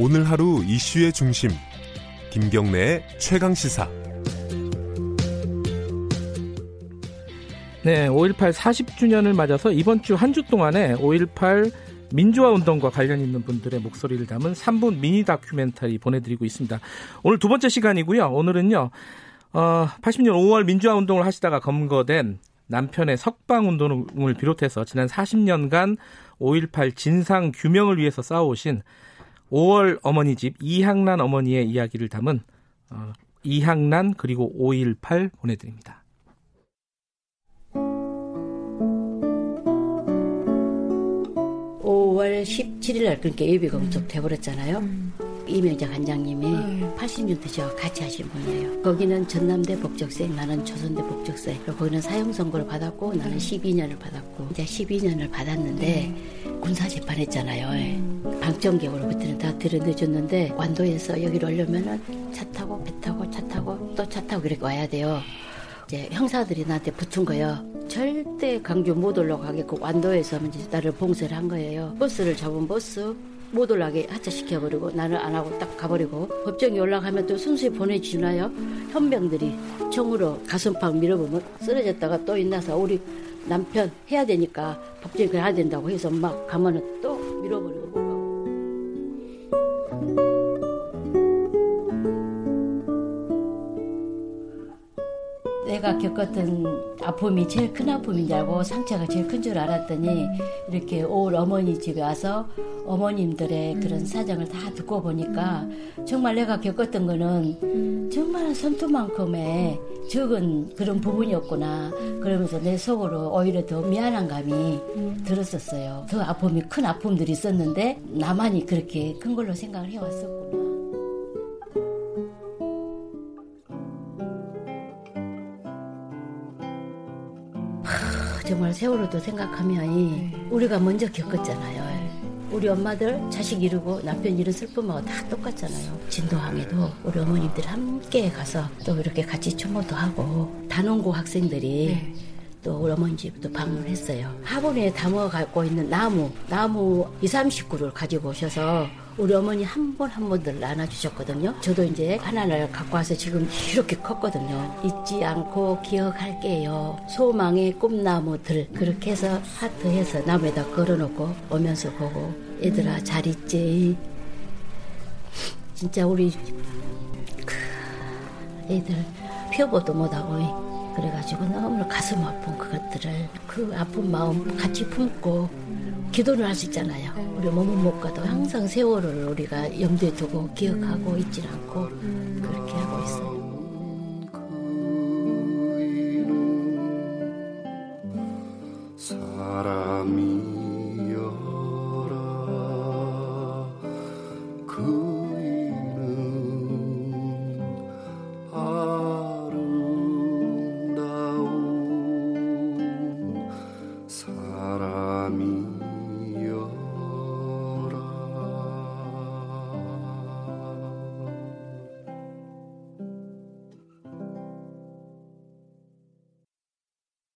오늘 하루 이슈의 중심 김경래의 최강 시사 네, 5.18 40주년을 맞아서 이번 주한주 동안에 5.18 민주화 운동과 관련 있는 분들의 목소리를 담은 3분 미니 다큐멘터리 보내드리고 있습니다. 오늘 두 번째 시간이고요. 오늘은요, 어, 80년 5월 민주화 운동을 하시다가 검거된 남편의 석방 운동을 비롯해서 지난 40년간 5.18 진상 규명을 위해서 싸워오신 5월 어머니 집 이향란 어머니의 이야기를 담은 어, 이향란 그리고 5.18 보내드립니다. 5월 17일 날 그러니까 예비가 무척 돼버렸잖아요. 음. 이명자 관장님이 음. 80년대 저와 같이 하신 분이에요. 거기는 전남대 법적세, 나는 조선대 법적세. 거기는 사형 선고를 받았고 나는 12년을 받았고 이제 12년을 받았는데 음. 군사 재판했잖아요. 음. 방청객으로 그때는 다 들여내줬는데 완도에서 여기로 오려면은 차 타고 배 타고 차 타고 또 차 타고 이렇게 와야 돼요. 이제 형사들이 나한테 붙은 거예요. 절대 강주 못 올라가게끔 완도에서 이제 나를 봉쇄를 한 거예요. 버스를 잡은 버스 못 올라가게 하차시켜버리고 나는 안 하고 딱 가버리고 법정에 올라가면 또 순수히 보내주나요? 현병들이 총으로 가슴팍 밀어보면 쓰러졌다가 또 있나서 우리 남편 해야 되니까 법정에 가야 된다고 해서 막 가면은 또 밀어버리고 내가 겪었던 아픔이 제일 큰 아픔인 줄 알고 상처가 제일 큰 줄 알았더니 이렇게 올 어머니 집에 와서 어머님들의 그런 사정을 다 듣고 보니까 정말 내가 겪었던 거는 정말 손톱만큼의 적은 그런 부분이었구나 그러면서 내 속으로 오히려 더 미안한 감이 들었었어요. 더 아픔이 큰 아픔들이 있었는데 나만이 그렇게 큰 걸로 생각을 해왔었구나. 정말 세월호도 생각하면 네. 우리가 먼저 겪었잖아요. 우리 엄마들 자식 이루고 남편 이런 슬픔하고 다 똑같잖아요. 진도항에도 우리 어머님들 함께 가서 또 이렇게 같이 추모도 하고 단원고 학생들이 네. 또 우리 어머니 집도 방문했어요. 화분에 담아 갖고 있는 나무, 나무 2, 30그루를 가지고 오셔서 우리 어머니 한 번 한 번들 나눠주셨거든요. 저도 이제 하나를 갖고 와서 지금 이렇게 컸거든요. 잊지 않고 기억할게요. 소망의 꿈나무들 그렇게 해서 하트해서 나무에다 걸어놓고 오면서 보고 얘들아 잘 있지. 진짜 우리 애들 표보도 못하고 그래가지고 너무 가슴 아픈 그것들을 그 아픈 마음 같이 품고 기도를 할 수 있잖아요. 우리 몸은 못 가도 항상 세월을 우리가 염두에 두고 기억하고 있질 않고 그렇게 하고 있어요. 사람이